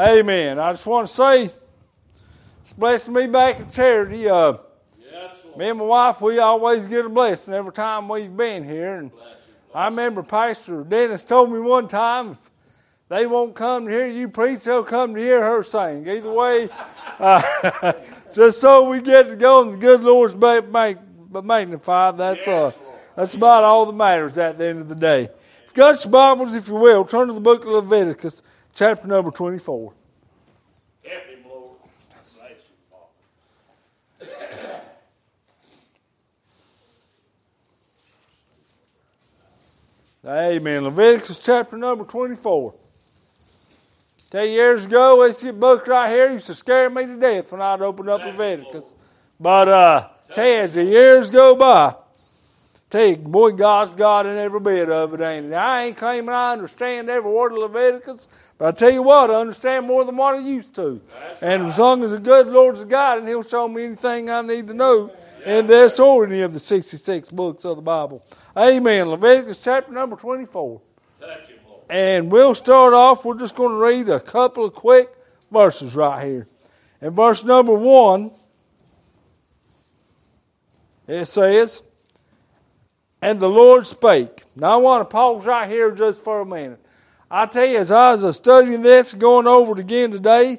Amen. I just want to say, it's blessed me back at charity. Uh, me and my wife, we always get a blessing every time we've been here. And I remember Pastor Dennis told me one time, if they won't come to hear you preach, they'll come to hear her sing. Either way, uh, just so we get to go and the good Lord's magnified. That's uh, that's about all that matters at the end of the day. If you got your Bibles, if you will, turn to the book of Leviticus, chapter number 24. Amen. Leviticus chapter number 24. Tell you years ago, this book right here used to scare me to death when I'd open up Leviticus. But uh, as the years go by, tell you, boy, God's God in every bit of it, ain't it? I ain't claiming I understand every word of Leviticus, but I tell you what, I understand more than what I used to. That's and right. as long as the good Lord's God, and He'll show me anything I need to know in this or any of the 66 books of the Bible. Amen. Leviticus chapter number 24. And we'll start off, we're just going to read a couple of quick verses right here. In verse number 1, it says, And the Lord spake. Now I want to pause right here just for a minute. I tell you, as I was studying this, going over it again today,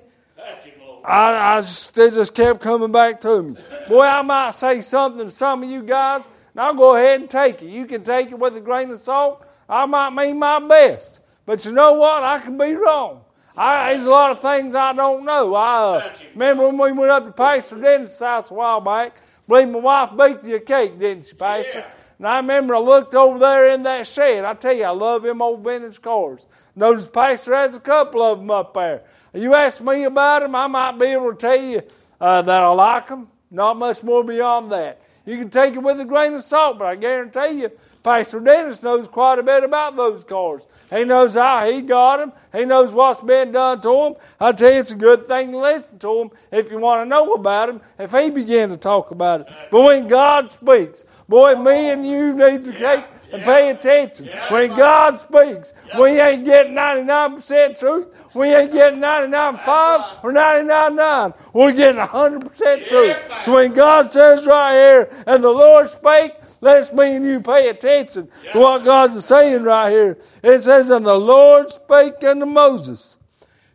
I, I just, they just kept coming back to me. Boy, I might say something to some of you guys, and I'll go ahead and take it. You can take it with a grain of salt. I might mean my best. But you know what? I can be wrong. I, there's a lot of things I don't know. I uh, remember when we went up to Pastor Dennis' house a while back. believe my wife baked you a cake, didn't she, Pastor? Yeah. And I remember I looked over there in that shed. I tell you, I love them old vintage cars. Notice Pastor has a couple of them up there. You ask me about them, I might be able to tell you uh, that I like them. Not much more beyond that. You can take it with a grain of salt, but I guarantee you, Pastor Dennis knows quite a bit about those cars. He knows how he got them. He knows what's been done to them. I tell you, it's a good thing to listen to him if you want to know about him, if he began to talk about it. But when God speaks, boy, me and you need to take and pay attention. When God speaks, we ain't getting 99% truth. We ain't getting 99.5 or 99.9. We're getting 100% truth. So when God says right here, and the Lord spake, let's me and you pay attention to what God's saying right here. It says, And the Lord spake unto Moses,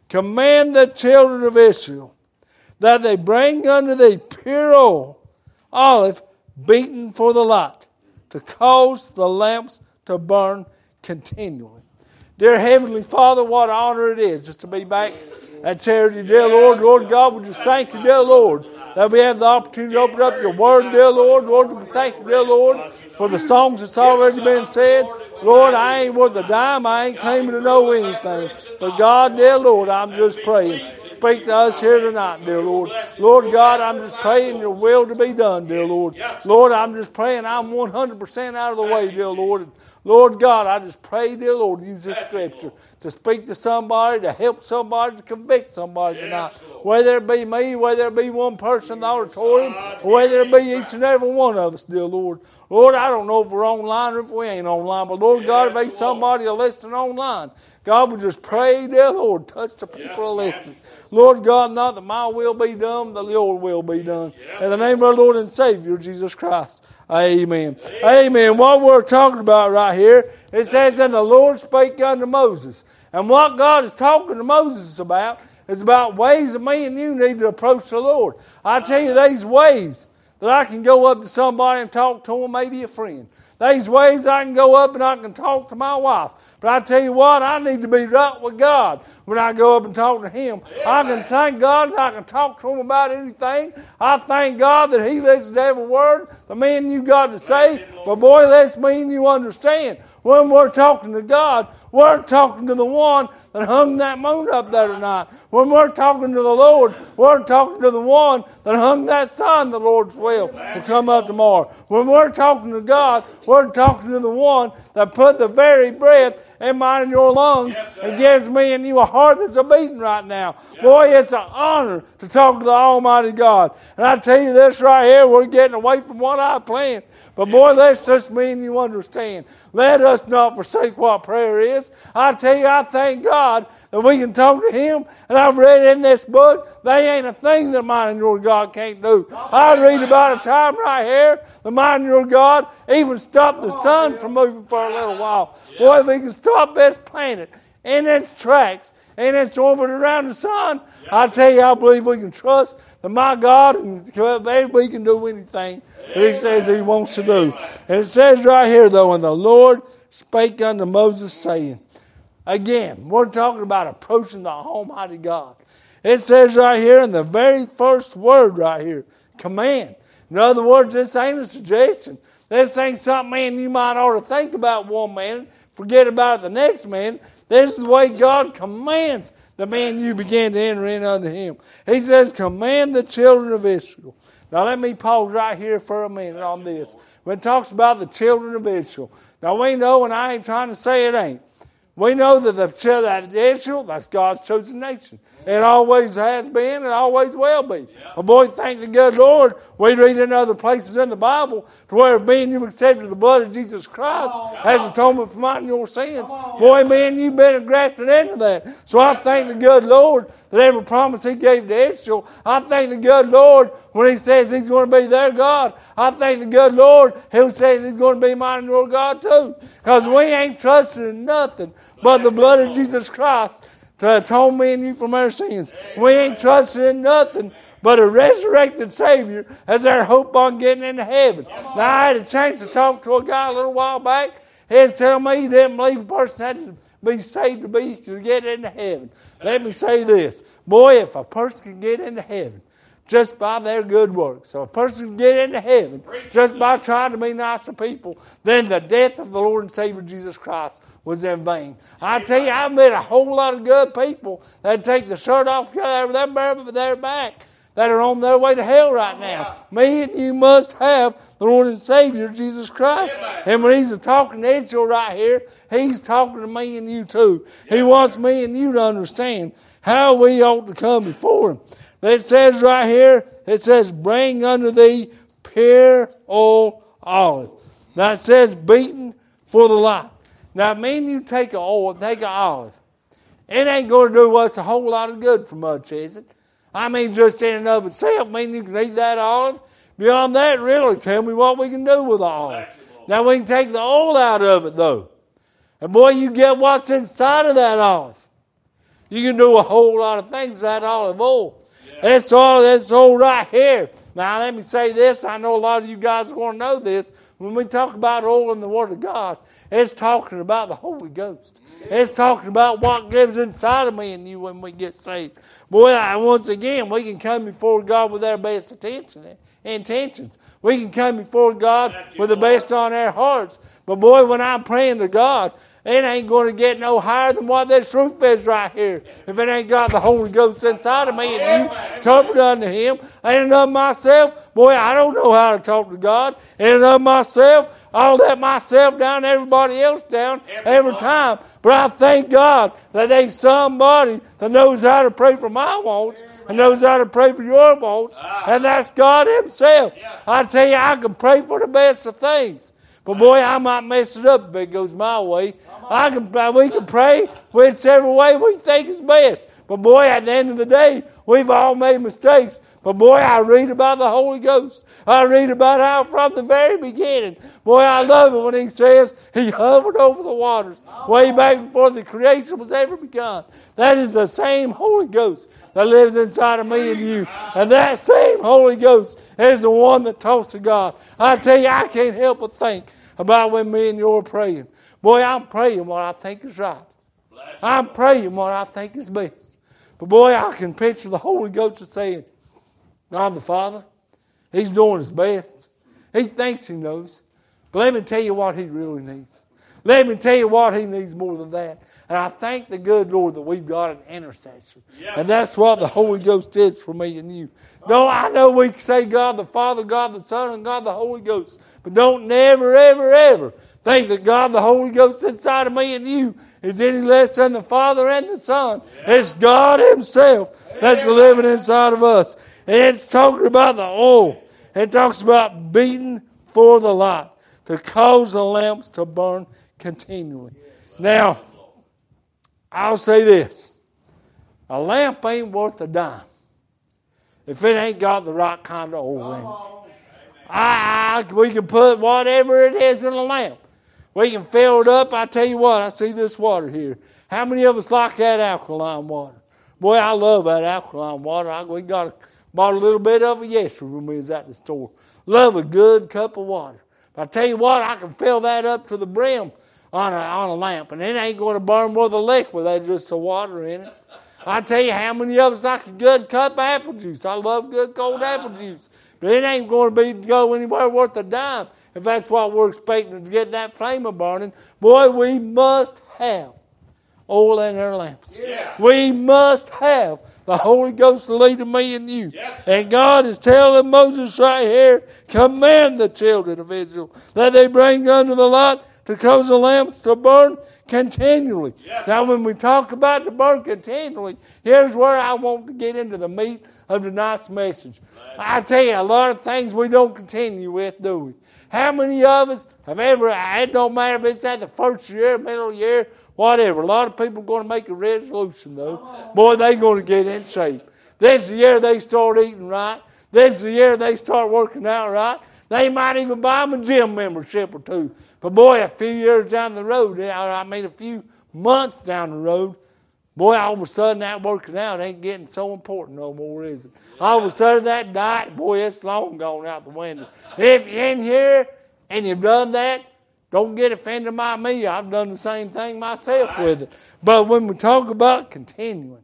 Command the children of Israel that they bring unto thee pure oil, olive, beaten for the light to cause the lamps to burn continually. Dear Heavenly Father, what honor it is just to be back at charity, dear Lord. Lord God, we just thank you, dear Lord, that we have the opportunity to open up your word, dear Lord. Lord, we thank you, dear Lord, for the songs that's already been said. Lord, I ain't worth a dime. I ain't claiming to know anything. But God, dear Lord, I'm just praying speak to us here tonight, dear Lord. Lord God, I'm just praying your will to be done, dear Lord. Lord, I'm just praying I'm 100% out of the way, dear Lord. Lord God, I just pray, dear Lord, use this scripture to speak to somebody, to help somebody, to convict somebody tonight. Whether it be me, whether it be one person in the auditorium, or whether it be each and every one of us, dear Lord. Lord, I don't know if we're online or if we ain't online, but Lord God, if there's somebody listening online, God, we just pray, dear Lord, touch the people listening. Lord God, not that my will be done, the Lord will be done. In the name of our Lord and Savior, Jesus Christ. Amen. Amen. Amen. What we're talking about right here, it says, And the Lord spake unto Moses. And what God is talking to Moses about is about ways that me and you need to approach the Lord. I tell you, these ways that I can go up to somebody and talk to them, maybe a friend. These ways I can go up and I can talk to my wife. But I tell you what, I need to be right with God when I go up and talk to Him. I can thank God and I can talk to Him about anything. I thank God that He listens to every word the man you got to say. But boy, let's mean you understand. When we're talking to God, we're talking to the one that hung that moon up there tonight. When we're talking to the Lord, we're talking to the one that hung that sun, the Lord's will, will come up tomorrow. When we're talking to God, we're talking to the one that put the very breath in mine and your lungs Yes, and gives me and you a heart that's a beating right now. Boy, it's an honor to talk to the Almighty God. And I tell you this right here, we're getting away from what I planned. But boy, let's just me and you understand. Let us not forsake what prayer is. I tell you, I thank God that we can talk to Him. And I've read in this book, they ain't a thing that mine and your God can't do. I read about a time right here, the mine and your God even stopped the sun from moving for a little while. Boy, we can stop this planet in its tracks, in its orbit around the sun, I tell you, I believe we can trust that my God and we can do anything that He says He wants to do. And it says right here, though, and the Lord spake unto Moses, saying, Again, we're talking about approaching the Almighty God. It says right here in the very first word right here, command. In other words, this ain't a suggestion. This ain't something, man, you might ought to think about one man, forget about the next man. This is the way God commands the man you begin to enter in unto him. He says, command the children of Israel. Now let me pause right here for a minute on this. When it talks about the children of Israel. Now we know, and I ain't trying to say it ain't. We know that the children of Israel, that's God's chosen nation. It always has been and always will be. But boy, thank the good Lord, we read in other places in the Bible to where being you've accepted the blood of Jesus Christ as atonement for mine and your sins. Boy, man, you've been grafted into that. So I thank the good Lord that every promise He gave to Israel, I thank the good Lord when He says He's going to be their God. I thank the good Lord who says He's going to be mine and your God too. Because we ain't trusting in nothing but the blood of Jesus Christ to atone me and you from our sins. We ain't trusting in nothing but a resurrected Savior as our hope on getting into heaven. Now, I had a chance to talk to a guy a little while back. He was telling me he didn't believe a person had to be saved to be to get into heaven. Let me say this. Boy, if a person can get into heaven, just by their good works. So a person can get into heaven just by trying to be nice to people, then the death of the Lord and Savior Jesus Christ was in vain. I tell you, I've met a whole lot of good people that take the shirt off their, their back that are on their way to hell right now. Me and you must have the Lord and Savior, Jesus Christ. And when He's talking to Israel right here, He's talking to me and you too. He wants me and you to understand how we ought to come before Him. It says right here, it says, bring unto thee pure oil olive. Now it says beaten for the light. Now, me and you take a oil, take an olive. It ain't going to do us a whole lot of good for much, is it? I mean, just in and of itself, I mean, you can eat that olive. Beyond that, really, tell me what we can do with the olive. Now, we can take the oil out of it, though. And boy, you get what's inside of that olive. You can do a whole lot of things with that olive oil. That's all that's all right here. Now let me say this. I know a lot of you guys are going to know this. When we talk about oil in the Word of God, it's talking about the Holy Ghost. It's talking about what lives inside of me and you when we get saved. Boy, I, once again, we can come before God with our best attention, intentions. We can come before God with the best on our hearts. But boy, when I'm praying to God, it ain't going to get no higher than what this roof is right here. If it ain't got the Holy Ghost inside of me and you interpret unto Him, and of myself, boy, I don't know how to talk to God. And of myself, I'll let myself down, everybody else down every time. But I thank God that there's somebody that knows how to pray for my wants and knows how to pray for your wants, ah. and that's God Himself. I tell you, I can pray for the best of things. But boy, I might mess it up if it goes my way. I can, we can pray whichever way we think is best. But boy, at the end of the day, we've all made mistakes. But boy, I read about the Holy Ghost. I read about how from the very beginning. Boy, I love it when he says he hovered over the waters way back before the creation was ever begun. That is the same Holy Ghost that lives inside of me and you. And that same Holy Ghost is the one that talks to God. I tell you, I can't help but think about when me and you are praying. Boy, I'm praying what I think is right. I'm praying what I think is best. But boy, I can picture the Holy Ghost saying, God the Father, He's doing His best. He thinks He knows. But let me tell you what He really needs. Let me tell you what he needs more than that. And I thank the good Lord that we've got an intercessor. Yes. And that's what the Holy Ghost is for me and you. No, I know we say God the Father, God the Son, and God the Holy Ghost. But don't never, ever, ever think that God the Holy Ghost inside of me and you is any less than the Father and the Son. Yeah. It's God Himself that's living inside of us. And it's talking about the oil. It talks about beating for the light to cause the lamps to burn continually. Now, I'll say this a lamp ain't worth a dime if it ain't got the right kind of oil in it. I, I, we can put whatever it is in a lamp. We can fill it up. I tell you what, I see this water here. How many of us like that alkaline water? Boy, I love that alkaline water. I, we got a, bought a little bit of it yesterday when we was at the store. Love a good cup of water. But I tell you what, I can fill that up to the brim on a, on a lamp, and it ain't going to burn with a liquid. There's just the water in it. I tell you how many of us like a good cup of apple juice. I love good cold apple juice. But it ain't going to be go anywhere worth a dime if that's what we're expecting to get that flame of burning. Boy, we must have oil in their lamps. Yeah. We must have the Holy Ghost leading me and you. Yes. And God is telling Moses right here, command the children of Israel that they bring unto the light to cause the lamps to burn continually. Yes. Now, when we talk about to burn continually, here's where I want to get into the meat of tonight's message. I tell you, a lot of things we don't continue with, do we? How many of us have ever, it don't matter if it's at the first year, middle year, whatever. A lot of people are going to make a resolution, though. Boy, they're going to get in shape. This is the year they start eating right. This is the year they start working out right. They might even buy them a gym membership or two. But boy, a few years down the road, I mean a few months down the road, boy, all of a sudden that working out ain't getting so important no more, is it? All of a sudden that diet, boy, it's long gone out the window. If you're in here and you've done that, don't get offended by me. I've done the same thing myself with it. But when we talk about continuing,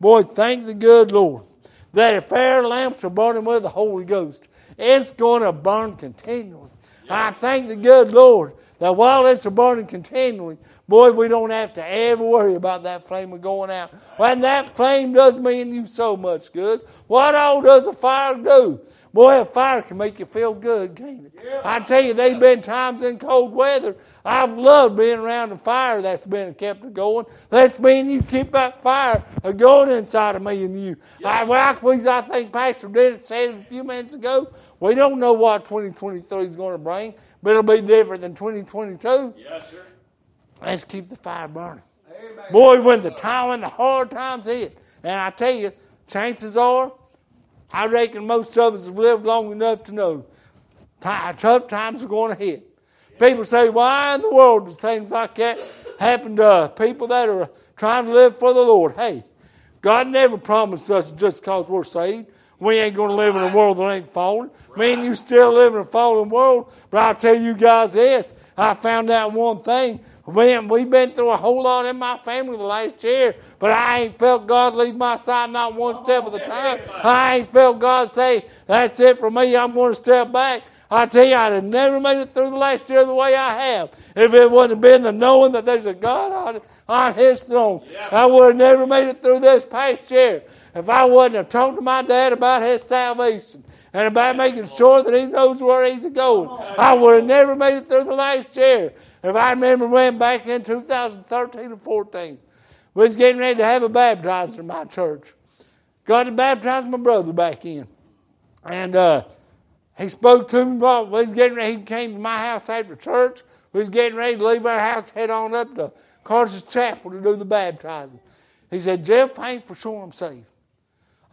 boy, thank the good Lord that if our lamps are burning with the Holy Ghost, it's going to burn continually. I thank the good Lord that while it's burning continually, boy, we don't have to ever worry about that flame going out. When that flame does me and you so much good, what all does a fire do? Boy, a fire can make you feel good, can't it? Yeah. I tell you, there's been times in cold weather I've loved being around a fire that's been kept going. That's been you keep that fire going inside of me and you. I, well, I think Pastor Dennis said a few minutes ago, we don't know what 2023 is going to bring, but it'll be different than 2022. Yes, sir. Let's keep the fire burning. Amen. Boy, when the time when the hard times hit, and I tell you, chances are I reckon most of us have lived long enough to know tough times are going to hit. People say, why in the world does things like that happen to people that are trying to live for the Lord? Hey, God never promised us just because we're saved. We ain't going to live in a world that ain't fallen. Me and you still live in a fallen world. But I'll tell you guys this. I found out one thing. Man, we've been through a whole lot in my family the last year, but I ain't felt God leave my side not one step of the time. I ain't felt God say, that's it for me, I'm going to step back. I tell you, I'd have never made it through the last year the way I have if it wouldn't have been the knowing that there's a God on, on His throne. Yeah. I would have never made it through this past year if I wouldn't have talked to my dad about his salvation and about making sure that he knows where he's going. I would have never made it through the last year if I remember when back in 2013 or 14, we was getting ready to have a baptizer in my church. Got to baptize my brother back in. And uh, he spoke to me. We was getting ready. He came to my house after church. We was getting ready to leave our house, head on up to Carter's Chapel to do the baptizing. He said, Jeff, I ain't for sure I'm saved.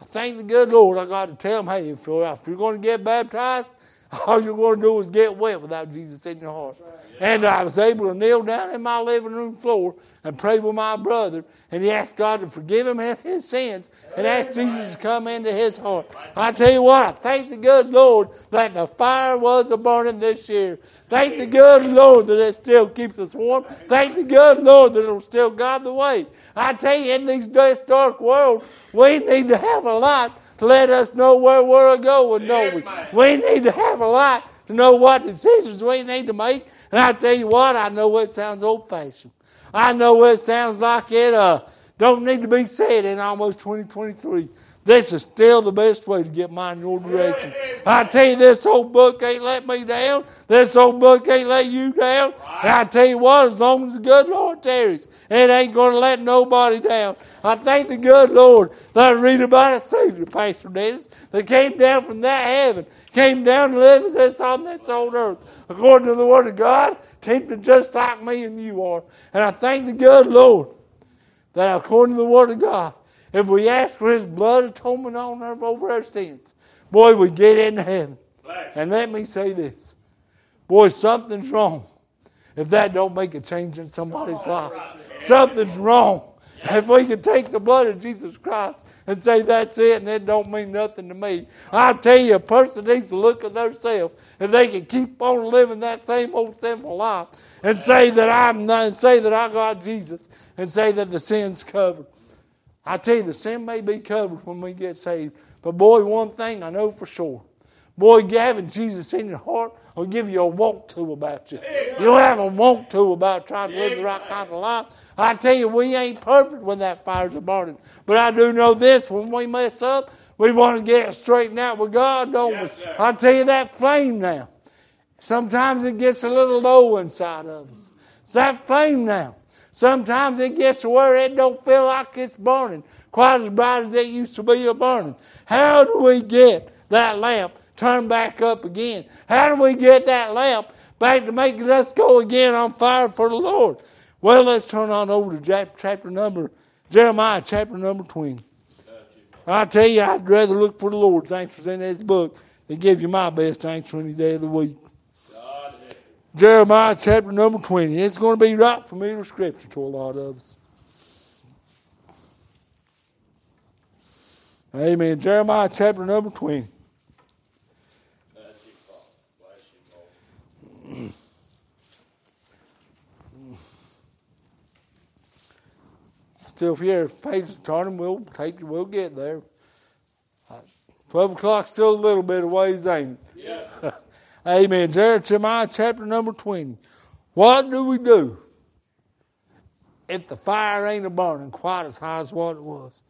I thank the good Lord. I got to tell him, hey, you're, if you're going to get baptized, all you're going to do is get wet without Jesus in your heart. And I was able to kneel down in my living room floor and pray with my brother, and he asked God to forgive him his sins and asked Jesus to come into his heart. I tell you what, I thank the good Lord that the fire was a burning this year. Thank the good Lord that it still keeps us warm. Thank the good Lord that it'll still guide the way. I tell you, in this dark world, we need to have a light to let us know where we're going, don't we? We need to have a light to know what decisions we need to make. And I tell you what, I know it sounds old fashioned. I know it sounds like it uh, don't need to be said in almost 2023. This is still the best way to get mine in your direction. I tell you, this old book ain't let me down. This old book ain't let you down. And I tell you what, as long as the good Lord tarries, it ain't going to let nobody down. I thank the good Lord that I read about a Savior, Pastor Dennis, that came down from that heaven, came down to live as this on this old earth, according to the Word of God, tempted just like me and you are. And I thank the good Lord that according to the Word of God, if we ask for His blood atonement on our, over our sins, boy, we get into heaven. And let me say this. Boy, something's wrong if that don't make a change in somebody's life. Something's wrong. If we can take the blood of Jesus Christ and say that's it and it don't mean nothing to me, I tell you, a person needs to look at themselves if they can keep on living that same old sinful life and say that I'm not, and say that I got Jesus and say that the sin's covered. I tell you, the sin may be covered when we get saved. But boy, one thing I know for sure. Boy, having Jesus in your heart will give you a want to about you. You'll have a want to about trying to live the right kind of life. I tell you, we ain't perfect when that fire's a burning. But I do know this when we mess up, we want to get it straightened out with God, don't yes, we? I tell you, that flame now. Sometimes it gets a little low inside of us. It's that flame now. Sometimes it gets to where it don't feel like it's burning quite as bright as it used to be a burning. How do we get that lamp turned back up again? How do we get that lamp back to making us go again on fire for the Lord? Well, let's turn on over to chapter number, Jeremiah chapter number 20. I tell you, I'd rather look for the Lord's answers in this book than give you my best answer any day of the week. Jeremiah chapter number 20. It's going to be right familiar scripture to a lot of us. Amen. Jeremiah chapter number 20. Still, if you're pages turning, we'll take we'll get there. Uh, Twelve o'clock still a little bit of ways, ain't it? Yeah. Amen. Jeremiah chapter number 20. What do we do if the fire ain't a burning quite as high as what it was?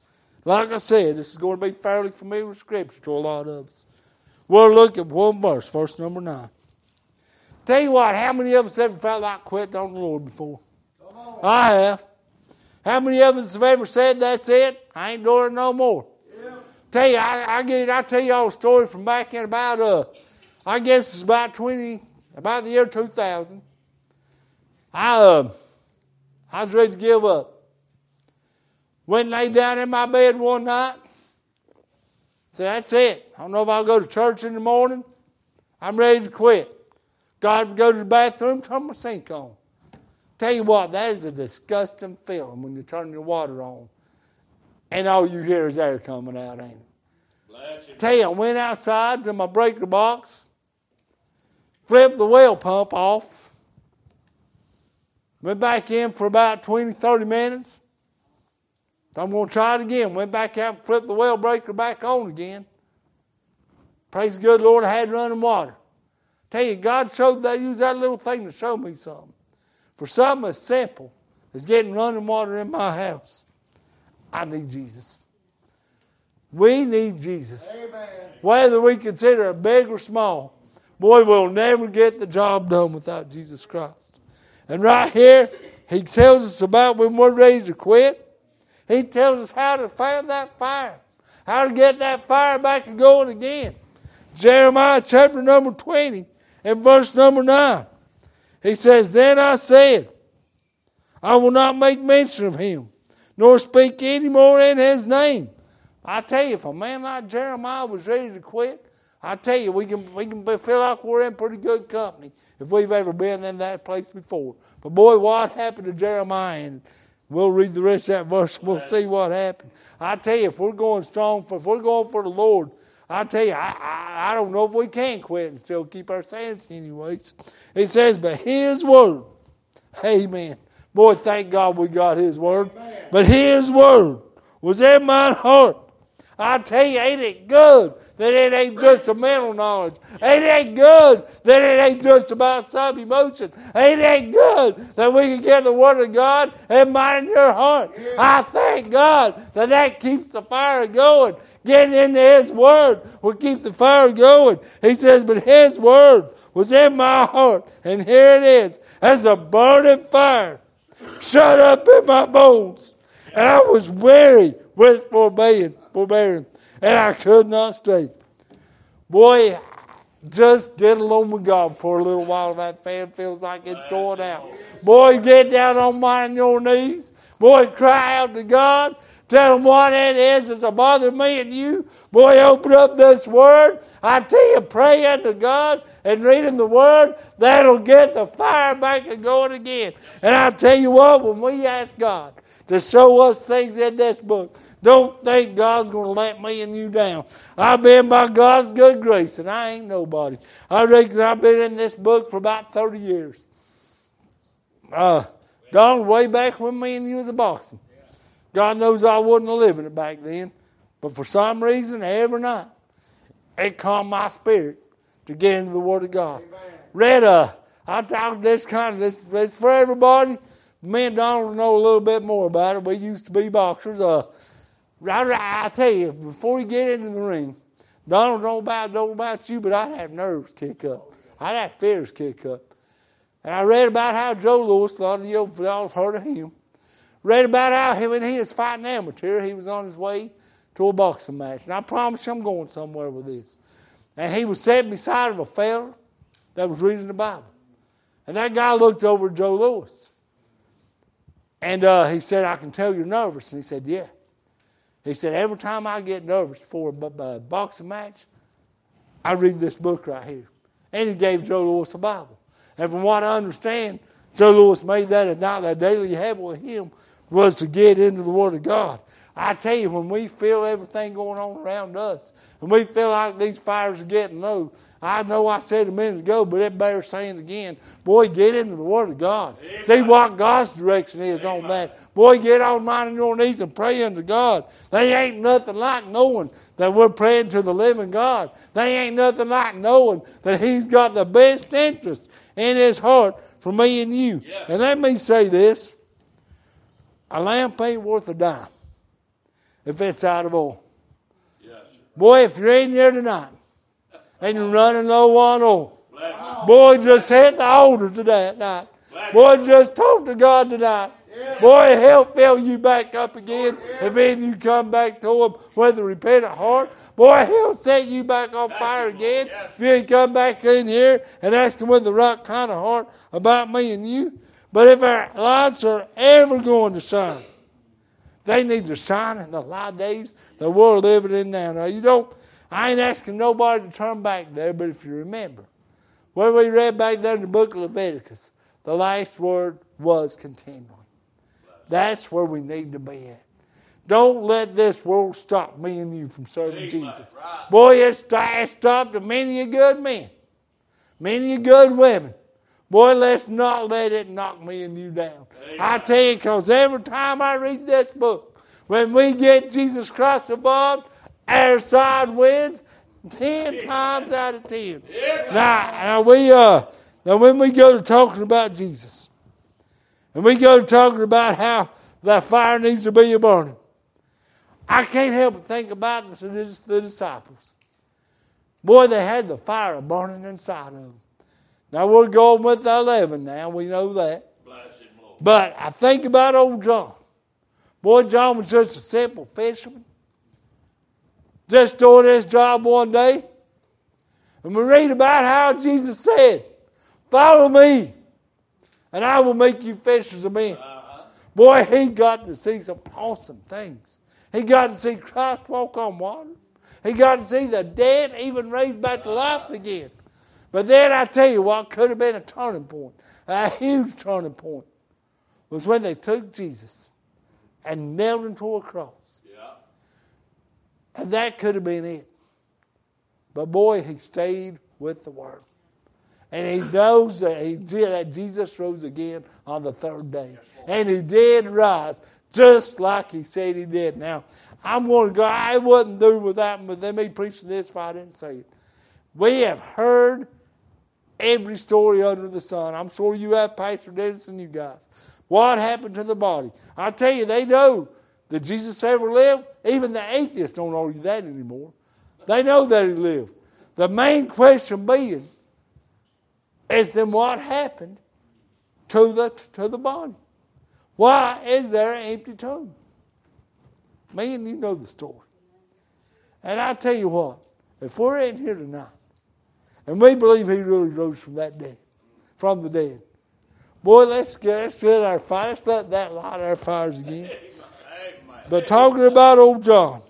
Like I said, this is going to be fairly familiar with Scripture to a lot of us. We'll look at one verse, verse number 9. Tell you what, how many of us ever felt like quitting on the Lord before? I have. How many of us have ever said, that's it? I ain't doing it no more. Yeah. Tell you, I, I, get, I tell you all a story from back in about uh, I guess it's about 20, about the year 2000. I, uh, I was ready to give up. Went and lay down in my bed one night. Said, that's it. I don't know if I'll go to church in the morning. I'm ready to quit. God go to the bathroom, turn my sink on. Tell you what, that is a disgusting feeling when you turn your water on and all you hear is air coming out, ain't it? Tell you, I went outside to my breaker box, flipped the well pump off, went back in for about 20, 30 minutes. I'm going to try it again. Went back out and flipped the well breaker back on again. Praise the good Lord, I had running water. Tell you, God showed that, used that little thing to show me something. For something as simple as getting running water in my house, I need Jesus. We need Jesus. Amen. Whether we consider it big or small, Boy, we'll never get the job done without Jesus Christ. And right here, he tells us about when we're ready to quit. He tells us how to find that fire, how to get that fire back and going again. Jeremiah chapter number 20 and verse number 9. He says, Then I said, I will not make mention of him, nor speak any more in his name. I tell you, if a man like Jeremiah was ready to quit, I tell you, we can, we can feel like we're in pretty good company if we've ever been in that place before. But boy, what happened to Jeremiah? And we'll read the rest of that verse. We'll see what happened. I tell you, if we're going strong, for, if we're going for the Lord, I tell you, I, I, I don't know if we can quit and still keep our sanity anyways. It says, but His word, amen. Boy, thank God we got His word. But His word was in my heart I tell you, ain't it good that it ain't just a mental knowledge? Ain't it good that it ain't just about some emotion? Ain't it good that we can get the Word of God and mind your heart? I thank God that that keeps the fire going. Getting into His Word will keep the fire going. He says, but His Word was in my heart, and here it is as a burning fire shut up in my bones. And I was weary with forbearing, forbearing, and I could not stay. Boy, just did alone with God for a little while. That fan feels like it's going out. Boy, get down on my your knees. Boy, cry out to God. Tell him what it is that's bothering me and you. Boy, open up this word. I tell you, pray unto God and reading the word, that'll get the fire back and going again. And I tell you what, when we ask God to show us things in this book, don't think God's going to let me and you down. I've been by God's good grace, and I ain't nobody. I reckon I've been in this book for about 30 years. Uh, Donald, way back when me and you was a boxing. God knows I wasn't living it back then. But for some reason, every night, it calmed my spirit to get into the Word of God. Amen. Read uh, I talk this kind of this, this for everybody. Me and Donald know a little bit more about it. We used to be boxers. Uh, I, I tell you, before you get into the ring, Donald don't about know about you, but I'd have nerves kick up. I'd have fears kick up. And I read about how Joe Louis, a lot of you all have heard of him. Read about how him and he was fighting amateur. He was on his way to a boxing match. And I promise you I'm going somewhere with this. And he was sitting beside of a fella that was reading the Bible. And that guy looked over at Joe Louis. And uh, he said, I can tell you're nervous. And he said, Yeah. He said, Every time I get nervous for a, boxing match, I read this book right here. And he gave Joe Louis a Bible. And from what I understand, Joe Louis made that a, not a daily habit with him was to get into the Word of God. I tell you, when we feel everything going on around us, and we feel like these fires are getting low, I know I said a minute ago, but it bears saying again. Boy, get into the Word of God. Amen. See what God's direction is Amen. on that. Boy, get on mine and your knees and pray unto God. They ain't nothing like knowing that we're praying to the living God. They ain't nothing like knowing that He's got the best interest in His heart for me and you. Yeah. And let me say this a lamp ain't worth a dime if it's out of oil. Yes, Boy, if you're in here tonight and you're running low on oil, boy, just hit the altar today at night. Boy, just talk to God tonight. Boy, he'll fill you back up again. And then you come back to him with a repentant heart. Boy, he'll set you back on fire again. If you come back in here and ask him with the right kind of heart about me and you. But if our lights are ever going to shine, they need to shine in the light days that we're living in now. Now, you don't, I ain't asking nobody to turn back there, but if you remember, what we read back there in the book of Leviticus, the last word was continuing. That's where we need to be at. Don't let this world stop me and you from serving Jesus. Boy, it's, it's stopped many a good men, many a good women. Boy, let's not let it knock me and you down. Amen. I tell you, because every time I read this book, when we get Jesus Christ involved, our side wins ten times out of ten. Now, now we uh, now when we go to talking about Jesus, and we go to talking about how that fire needs to be a burning, I can't help but think about the, the disciples. Boy, they had the fire burning inside of them. Now we're going with 11 now, we know that. But I think about old John. Boy, John was just a simple fisherman. Just doing his job one day. And we read about how Jesus said, Follow me, and I will make you fishers of men. Uh-huh. Boy, he got to see some awesome things. He got to see Christ walk on water. He got to see the dead even raised back to life again. But then I tell you what could have been a turning point, a huge turning point, was when they took Jesus and nailed him to a cross. Yeah. And that could have been it. But boy, he stayed with the Word. And he knows that, he did, that Jesus rose again on the third day. and he did rise just like he said he did. Now, I'm going to go, I wouldn't do without him, but they may preaching this if I didn't say it. We have heard every story under the sun. I'm sure you have, Pastor Dennis and you guys. What happened to the body? I tell you, they know that Jesus ever lived. Even the atheists don't argue that anymore. They know that he lived. The main question being is then what happened to the to the body? Why is there an empty tomb? Man, you know the story. And I tell you what, if we're in here tonight, and we believe he really rose from that dead, from the dead, boy, let's get let's let our fire, let's let that light our fires again. But talking about old John,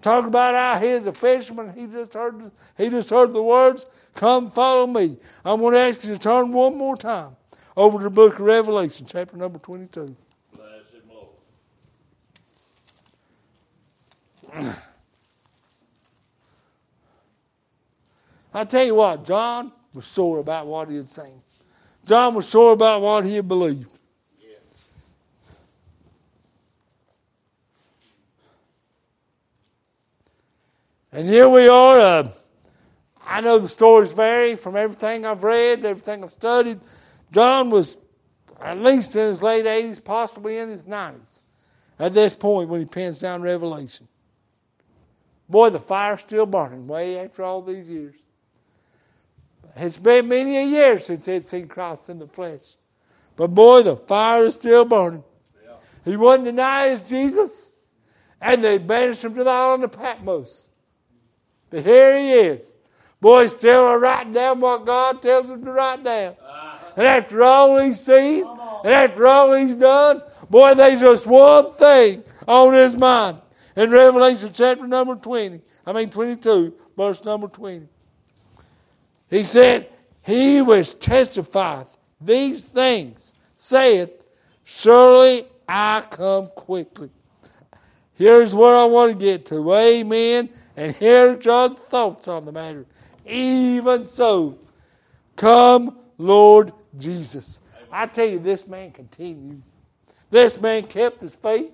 talking about how he's a fisherman, he just heard he just heard the words, "Come, follow me." I'm going to ask you to turn one more time over to the book of Revelation, chapter number twenty-two. I tell you what, John was sure about what he had seen. John was sure about what he had believed. And here we are. Uh, I know the stories vary from everything I've read, everything I've studied. John was at least in his late 80s, possibly in his 90s at this point when he pens down Revelation. Boy, the fire's still burning way after all these years. It's been many a year since he'd seen Christ in the flesh. But boy, the fire is still burning. Yeah. He wouldn't deny his Jesus, and they banished him to the island of Patmos. But here he is. Boy, still writing down what God tells him to write down. Uh-huh. And after all he's seen, and after all he's done, boy, there's just one thing on his mind. In Revelation chapter number 20, I mean 22, verse number 20. He said, He which testifieth these things saith, Surely I come quickly. Here's where I want to get to. Amen. And here's John's thoughts on the matter. Even so, come, Lord Jesus. I tell you, this man continued. This man kept his faith.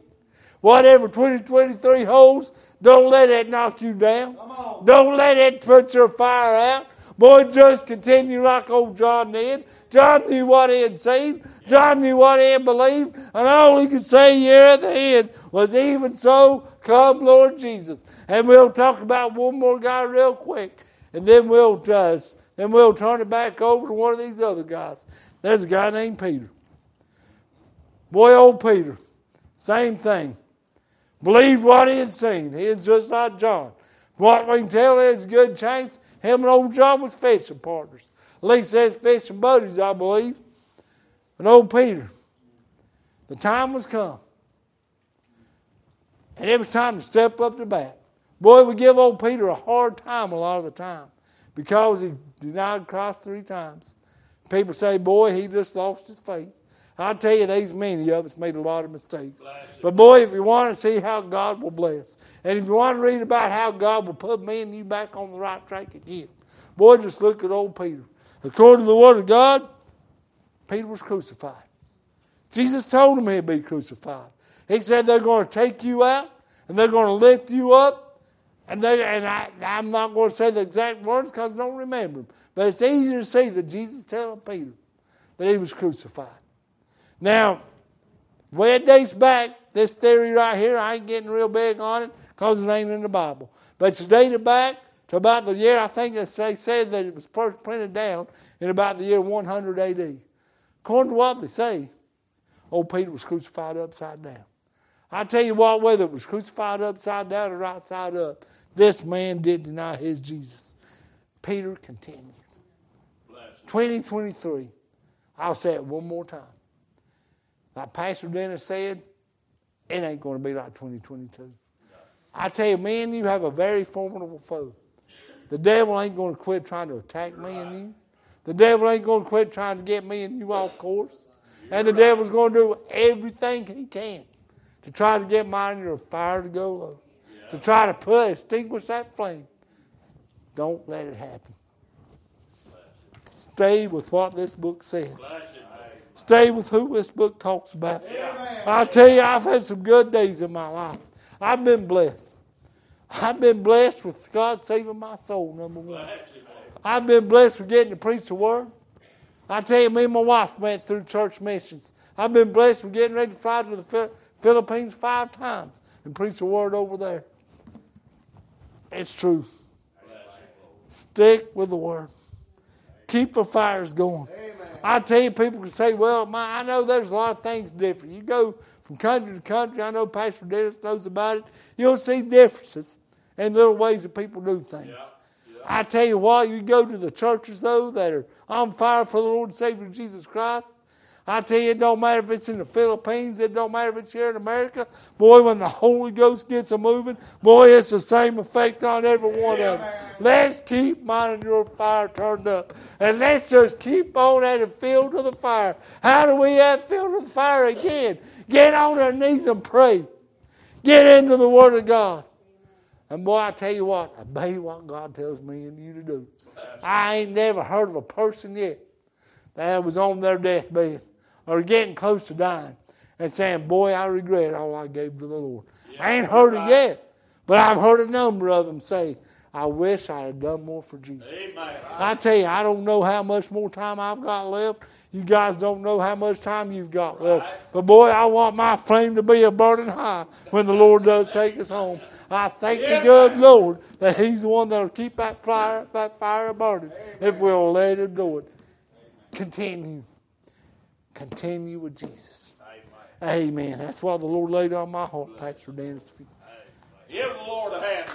Whatever 2023 holds, don't let it knock you down. Don't let it put your fire out. Boy, just continue like old John did. John knew what he had seen. John knew what he had believed. And all he could say here at the end was, Even so, come, Lord Jesus. And we'll talk about one more guy real quick. And then we'll just, then we'll turn it back over to one of these other guys. There's a guy named Peter. Boy, old Peter. Same thing. Believed what he had seen. He is just like John. What we can tell is a good chance him and old John was fishing partners. At least says fishing buddies, I believe. And old Peter, the time was come. And it was time to step up to bat. Boy, we give old Peter a hard time a lot of the time because he denied Christ three times. People say, boy, he just lost his faith. I tell you, there's many of us made a lot of mistakes. But boy, if you want to see how God will bless, and if you want to read about how God will put me and you back on the right track again, boy, just look at old Peter. According to the Word of God, Peter was crucified. Jesus told him he'd be crucified. He said they're going to take you out and they're going to lift you up. And, they, and I, I'm not going to say the exact words because I don't remember them. But it's easy to see that Jesus telling Peter that he was crucified. Now, where it dates back, this theory right here, I ain't getting real big on it because it ain't in the Bible. But it's dated back to about the year, I think they said that it was first printed down in about the year 100 AD. According to what they say, old Peter was crucified upside down. I tell you what, whether it was crucified upside down or right side up, this man did deny his Jesus. Peter continued. 2023. I'll say it one more time. Like Pastor Dennis said, it ain't going to be like 2022. I tell you, man, you have a very formidable foe. The devil ain't going to quit trying to attack me and you. The devil ain't going to quit trying to get me and you off course. And the devil's going to do everything he can to try to get mine your fire to go low, to try to put extinguish that flame. Don't let it happen. Stay with what this book says. Stay with who this book talks about. I tell you, I've had some good days in my life. I've been blessed. I've been blessed with God saving my soul, number one. I've been blessed with getting to preach the word. I tell you, me and my wife went through church missions. I've been blessed with getting ready to fly to the Philippines five times and preach the word over there. It's true. Stick with the word. Keep the fires going. I tell you, people can say, well, my, I know there's a lot of things different. You go from country to country, I know Pastor Dennis knows about it. You'll see differences in little ways that people do things. Yeah. Yeah. I tell you what, you go to the churches, though, that are on fire for the Lord and Savior Jesus Christ, I tell you, it don't matter if it's in the Philippines, it don't matter if it's here in America. Boy, when the Holy Ghost gets a moving, boy, it's the same effect on every one of us. Let's keep mine your fire turned up. And let's just keep on at it filled to the fire. How do we have filled to the fire again? Get on our knees and pray. Get into the Word of God. And boy, I tell you what, obey what God tells me and you to do. I ain't never heard of a person yet that was on their deathbed or getting close to dying and saying, Boy, I regret all I gave to the Lord. Yeah, I ain't heard right. it yet, but I've heard a number of them say, I wish I had done more for Jesus. Amen. I tell you, I don't know how much more time I've got left. You guys don't know how much time you've got left. But boy, I want my flame to be a burning high when the Lord does take us home. I thank yeah, the good Lord that He's the one that'll keep that fire, that fire burning Amen. if we'll let Him do it. Continue. Continue with Jesus. Amen. Amen. That's why the Lord laid on my heart, Pastor Dennis. Give the Lord a hand,